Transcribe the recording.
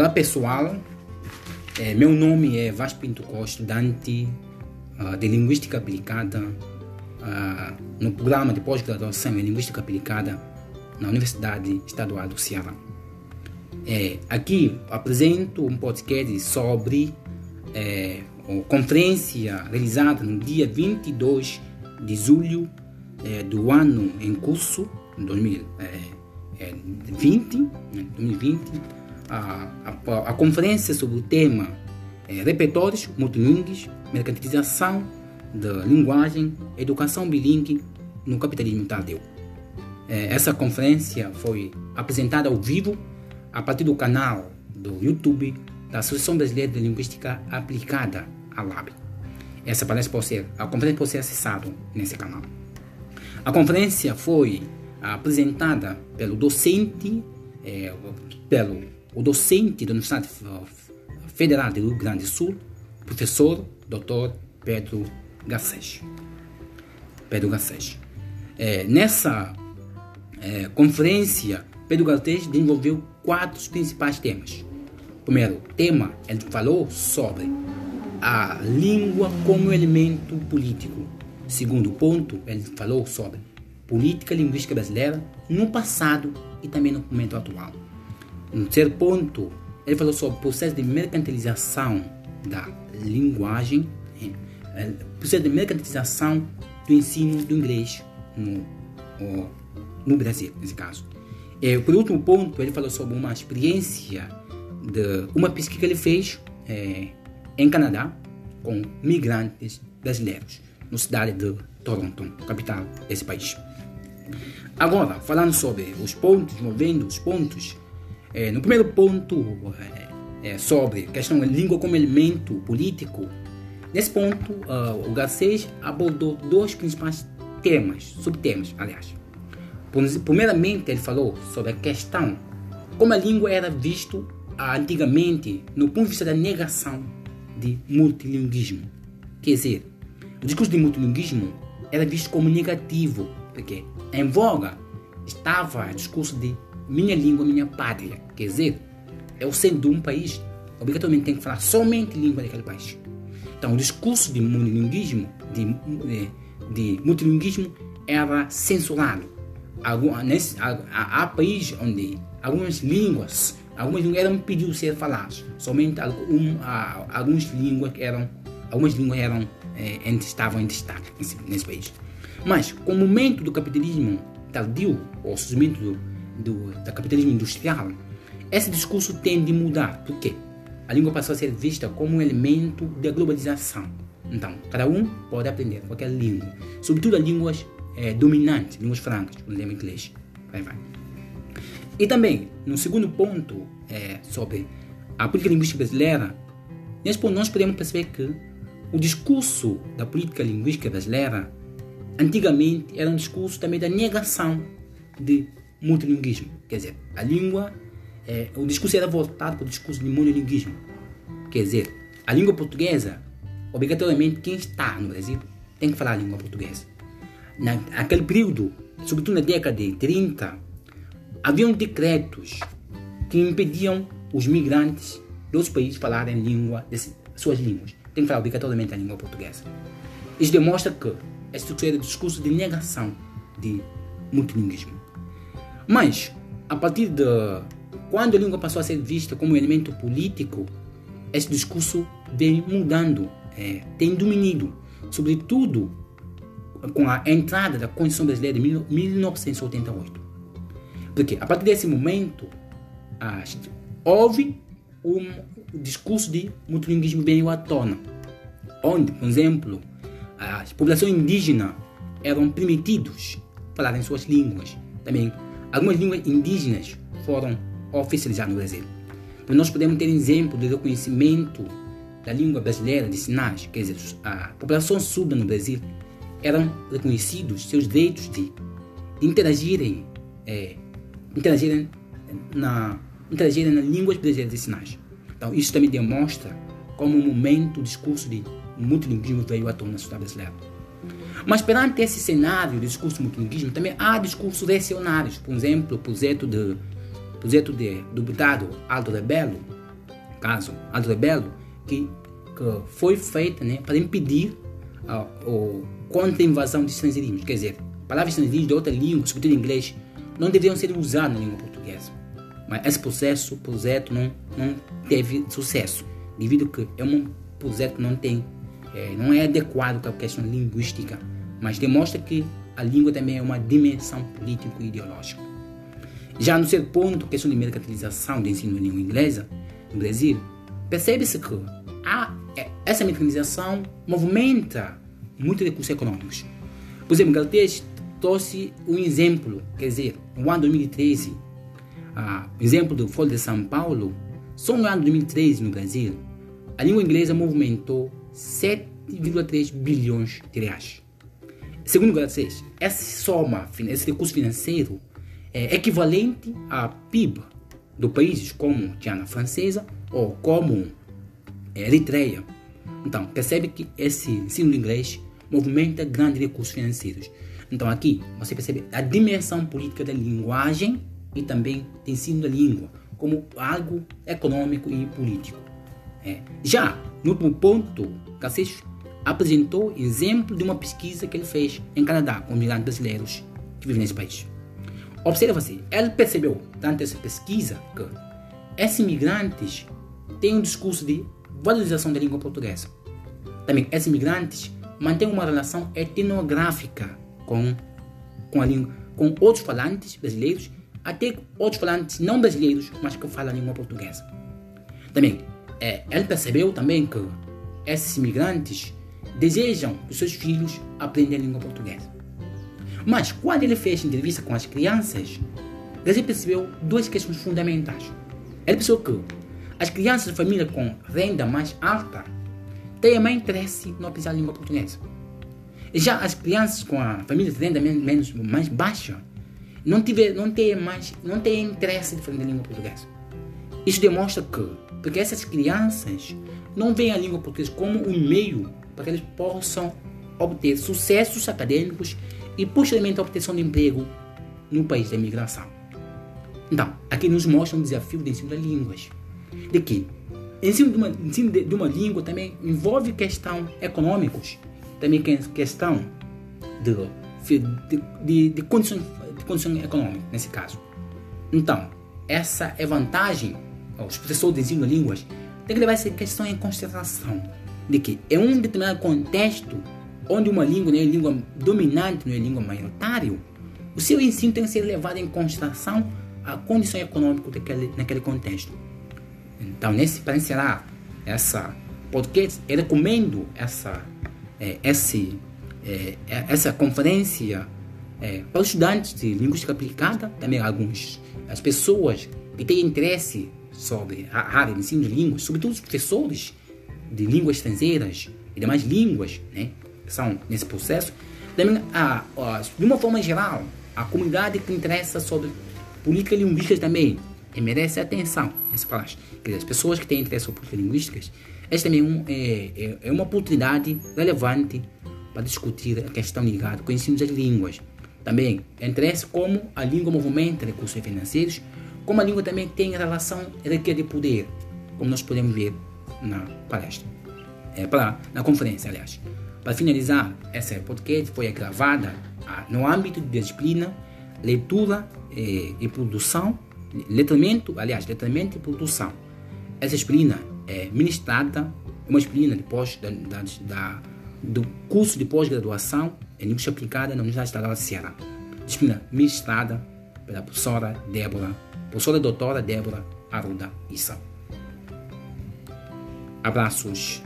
olá pessoal, é, meu nome é Vasco Pinto Costa, estudante uh, de Linguística Aplicada uh, no programa de pós-graduação em Linguística Aplicada na Universidade Estadual do Ceará. É, aqui apresento um podcast sobre é, a conferência realizada no dia 22 de julho é, do ano em curso, 2020, 2020 a, a, a conferência sobre o tema é, repertórios multilingues, mercantilização da linguagem, educação bilingue no capitalismo tardio. É, essa conferência foi apresentada ao vivo a partir do canal do YouTube da Associação Brasileira de Linguística Aplicada, a LAB. Essa palestra pode ser, a conferência pode ser acessada nesse canal. A conferência foi apresentada pelo docente, é, pelo o docente da Universidade Federal do Rio Grande do Sul, professor Dr. Pedro Garcês. Pedro Garcês. É, nessa é, conferência, Pedro Garcês desenvolveu quatro principais temas. Primeiro tema, ele falou sobre a língua como elemento político. Segundo ponto, ele falou sobre política linguística brasileira no passado e também no momento atual. No terceiro ponto, ele falou sobre o processo de mercantilização da linguagem, é, processo de mercantilização do ensino do inglês no, no Brasil, nesse caso. E, por último ponto, ele falou sobre uma experiência de uma pesquisa que ele fez é, em Canadá com migrantes brasileiros, na cidade de Toronto, capital desse país. Agora, falando sobre os pontos, movendo os pontos é, no primeiro ponto, é, é, sobre a questão da língua como elemento político, nesse ponto, uh, o Garcês abordou dois principais temas, subtemas, aliás. Primeiramente, ele falou sobre a questão como a língua era vista antigamente no ponto de vista da negação de multilinguismo. Quer dizer, o discurso de multilinguismo era visto como negativo, porque em voga estava o discurso de minha língua, minha pátria. Quer dizer, eu sendo de um país, obrigatoriamente tenho que falar somente língua daquele país. Então, o discurso de monolinguismo, de, de, de multilinguismo, era censurado. Algum, nesse, há, há países onde algumas línguas, algumas línguas eram pedidas ser faladas. Somente algum, algumas línguas eram, algumas línguas eram é, estavam em destaque nesse, nesse país. Mas, com o momento do capitalismo tardio, ou surgimento do, do, da capitalismo industrial, esse discurso tende a mudar. Por quê? A língua passou a ser vista como um elemento da globalização. Então, cada um pode aprender qualquer língua, sobretudo as línguas é, dominantes, línguas francas, por exemplo, inglês. Vai, vai. E também, no segundo ponto, é, sobre a política linguística brasileira, ponto nós podemos perceber que o discurso da política linguística brasileira, antigamente, era um discurso também da negação de multilinguismo. Quer dizer, a língua, é, o discurso era voltado para o discurso de monolinguismo. Quer dizer, a língua portuguesa, obrigatoriamente, quem está no Brasil tem que falar a língua portuguesa. Naquele período, sobretudo na década de 30, haviam decretos que impediam os migrantes dos países falarem língua, suas línguas. Tem que falar obrigatoriamente a língua portuguesa. Isso demonstra que esse era o discurso de negação de multilinguismo. Mas, a partir de quando a língua passou a ser vista como um elemento político, esse discurso vem mudando, é, tem domínio, sobretudo com a entrada da Constituição Brasileira de 1988. Porque a partir desse momento, houve um discurso de multilinguismo veio à tona, onde, por exemplo, as populações indígenas eram permitidos falar em suas línguas. Também Algumas línguas indígenas foram oficializadas no Brasil. Então, nós podemos ter exemplo do reconhecimento da língua brasileira de sinais, quer dizer, a população surda no Brasil eram reconhecidos seus direitos de interagirem, é, interagirem na interagirem nas línguas brasileiras de sinais. Então, isso também demonstra como um momento o discurso de multilinguismo veio à tona na sociedade brasileira. Mas perante esse cenário de discurso multilinguismo, também há discursos reacionários. Por exemplo, o projeto, de, projeto de, do deputado Aldo Rebelo caso Aldo Rebelo, que, que foi feita né, para impedir a, o contra a invasão de estrangeirismos. Quer dizer, palavras estrangeiras de outra língua, sobretudo em inglês, não deveriam ser usadas na língua portuguesa. Mas esse processo, projeto, não, não teve sucesso, devido que é um projeto que não tem, é, não é adequado para a questão linguística, mas demonstra que a língua também é uma dimensão político-ideológica. Já no seu ponto, questão de mercantilização do ensino da língua inglesa no Brasil, percebe-se que é, essa mercantilização movimenta muitos recursos econômicos. Por exemplo, Galtez trouxe um exemplo, quer dizer, no ano 2013, ah, exemplo do Folha de São Paulo, só no ano 2013 no Brasil, a língua inglesa movimentou 7,3 bilhões de reais. Segundo Galtez, essa soma, esse recurso financeiro é equivalente a PIB de países como Guiana Francesa ou como Eritreia. Então, percebe que esse ensino de inglês movimenta grandes recursos financeiros. Então, aqui você percebe a dimensão política da linguagem e também do ensino da língua como algo econômico e político. É. Já no último ponto, Cassis apresentou exemplo de uma pesquisa que ele fez em Canadá com migrantes brasileiros que vivem nesse país. Observa-se, ele percebeu, durante essa pesquisa, que esses imigrantes têm um discurso de valorização da língua portuguesa. Também, esses imigrantes mantêm uma relação etnográfica com, com, a língua, com outros falantes brasileiros, até outros falantes não brasileiros, mas que falam a língua portuguesa. Também, é, ele percebeu também que esses imigrantes desejam que seus filhos aprendam a língua portuguesa. Mas quando ele fez entrevista com as crianças, ele percebeu duas questões fundamentais. Ele percebeu que as crianças de família com renda mais alta têm mais interesse no aprender a língua portuguesa. Já as crianças com a família de renda menos, mais baixa não, tiver, não, têm mais, não têm interesse de aprender a língua portuguesa. Isso demonstra que, porque essas crianças não veem a língua portuguesa como um meio para que eles possam obter sucessos acadêmicos e posteriormente a obtenção de emprego no país da imigração. Então, aqui nos mostra um desafio de ensino de línguas. De que ensino de uma, ensino de, de uma língua também envolve questão econômicos, também questão de, de, de, de, condição, de nesse caso. Então, essa é vantagem aos professores de línguas tem que levar essa questão em consideração de que em um determinado contexto onde uma língua não é língua dominante, não é língua maioritária, o seu ensino tem que ser levado em consideração a condição econômica daquele, naquele contexto. Então, nesse, para encerrar essa podcast, eu recomendo essa, é, esse, é, é, essa conferência é, para os estudantes de linguística aplicada, também alguns, as pessoas que têm interesse sobre a área de ensino de línguas, sobretudo os professores de línguas estrangeiras e demais línguas, né? são nesse processo, também, a, a, de uma forma geral, a comunidade que interessa sobre política linguística também merece atenção nessa palestra. Quer dizer, as pessoas que têm interesse sobre políticas linguísticas, esta também é, um, é, é, é, uma oportunidade relevante para discutir a questão ligada com o ensino das línguas. Também interesse como a língua movimenta recursos financeiros, como a língua também tem relação requer de poder, como nós podemos ver na palestra, é, para, na conferência, aliás. Para finalizar, essa podcast foi gravada ah, no âmbito da disciplina Leitura e, e Produção, letramento, aliás, letramento e produção. Essa disciplina é ministrada, é uma disciplina de pós, da, da, da do curso de pós-graduação em linguística aplicada na Universidade Estadual da Ceará. Disciplina ministrada pela professora Débora, professora doutora Débora Arruda Issa. Abraços.